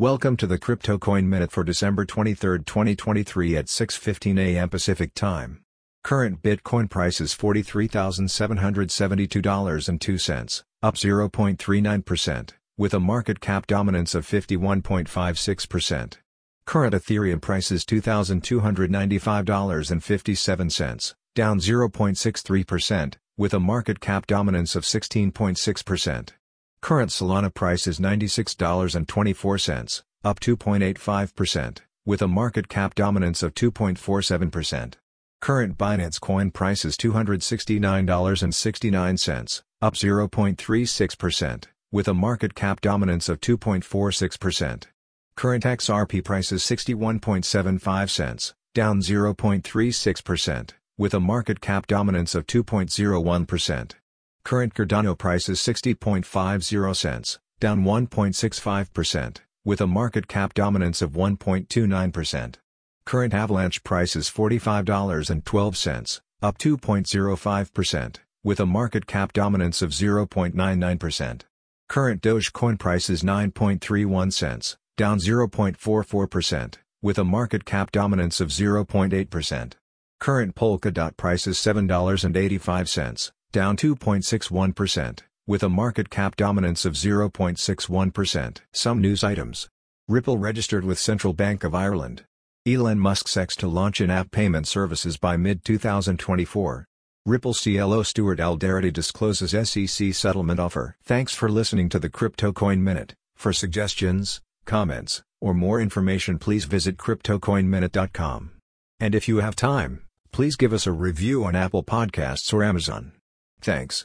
Welcome to the Crypto Coin Minute for December 23, 2023 at 6:15 a.m. Pacific Time. Current Bitcoin price is $43,772.02, up 0.39%, with a market cap dominance of 51.56%. Current Ethereum price is $2,295.57, down 0.63%, with a market cap dominance of 16.6%. Current Solana price is $96.24, up 2.85%, with a market cap dominance of 2.47%. Current Binance Coin price is $269.69, up 0.36%, with a market cap dominance of 2.46%. Current XRP price is 61.75 cents, down 0.36%, with a market cap dominance of 2.01%. Current Cardano price is 60.50 cents, down 1.65%, with a market cap dominance of 1.29%. Current Avalanche price is $45.12, up 2.05%, with a market cap dominance of 0.99%. Current Dogecoin price is 9.31 cents, down 0.44%, with a market cap dominance of 0.8%. Current Polkadot price is $7.85, down 2.61%, with a market cap dominance of 0.61%. Some news items. Ripple registered with Central Bank of Ireland. Elon Musk seeks to launch in-app payment services by mid-2024. Ripple CLO Stuart Alderoty discloses SEC settlement offer. Thanks for listening to the Crypto Coin Minute. For suggestions, comments, or more information please visit CryptoCoinMinute.com. And if you have time, please give us a review on Apple Podcasts or Amazon. Thanks.